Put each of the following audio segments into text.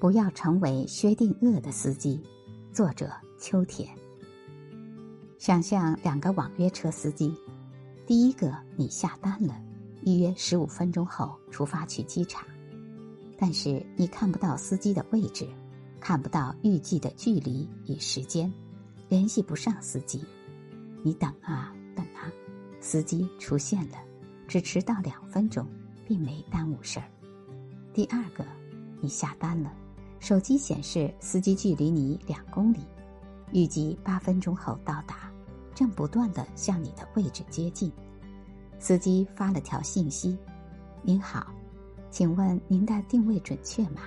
不要成为薛定谔的司机。作者：秋田。想象两个网约车司机，第一个你下单了，预约十五分钟后出发去机场，但是你看不到司机的位置，看不到预计的距离与时间，联系不上司机。你等啊等啊，司机出现了，只迟到两分钟，并没耽误事儿。第二个，你下单了。手机显示司机距离你两公里，预计八分钟后到达，正不断的向你的位置接近。司机发了条信息：“您好，请问您的定位准确吗？”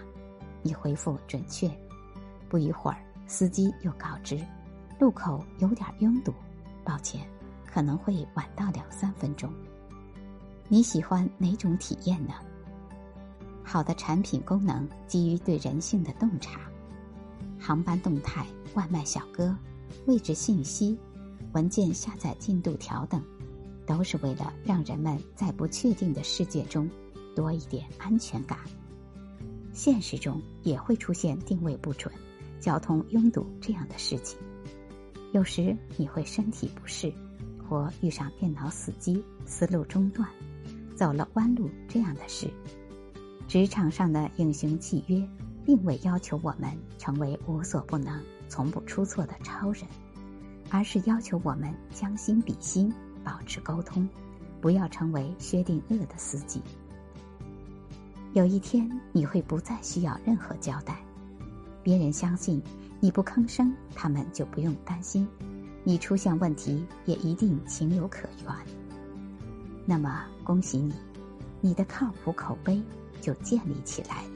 你回复“准确”。不一会儿，司机又告知：“路口有点拥堵，抱歉，可能会晚到两三分钟。”你喜欢哪种体验呢？好的产品功能基于对人性的洞察，航班动态、外卖小哥、位置信息、文件下载进度条等，都是为了让人们在不确定的世界中多一点安全感。现实中也会出现定位不准、交通拥堵这样的事情，有时你会身体不适，或遇上电脑死机、思路中断、走了弯路这样的事。职场上的隐形契约，并未要求我们成为无所不能、从不出错的超人，而是要求我们将心比心，保持沟通，不要成为薛定谔的司机。有一天，你会不再需要任何交代，别人相信你不吭声，他们就不用担心你出现问题，也一定情有可原。那么，恭喜你，你的靠谱口碑。就建立起来。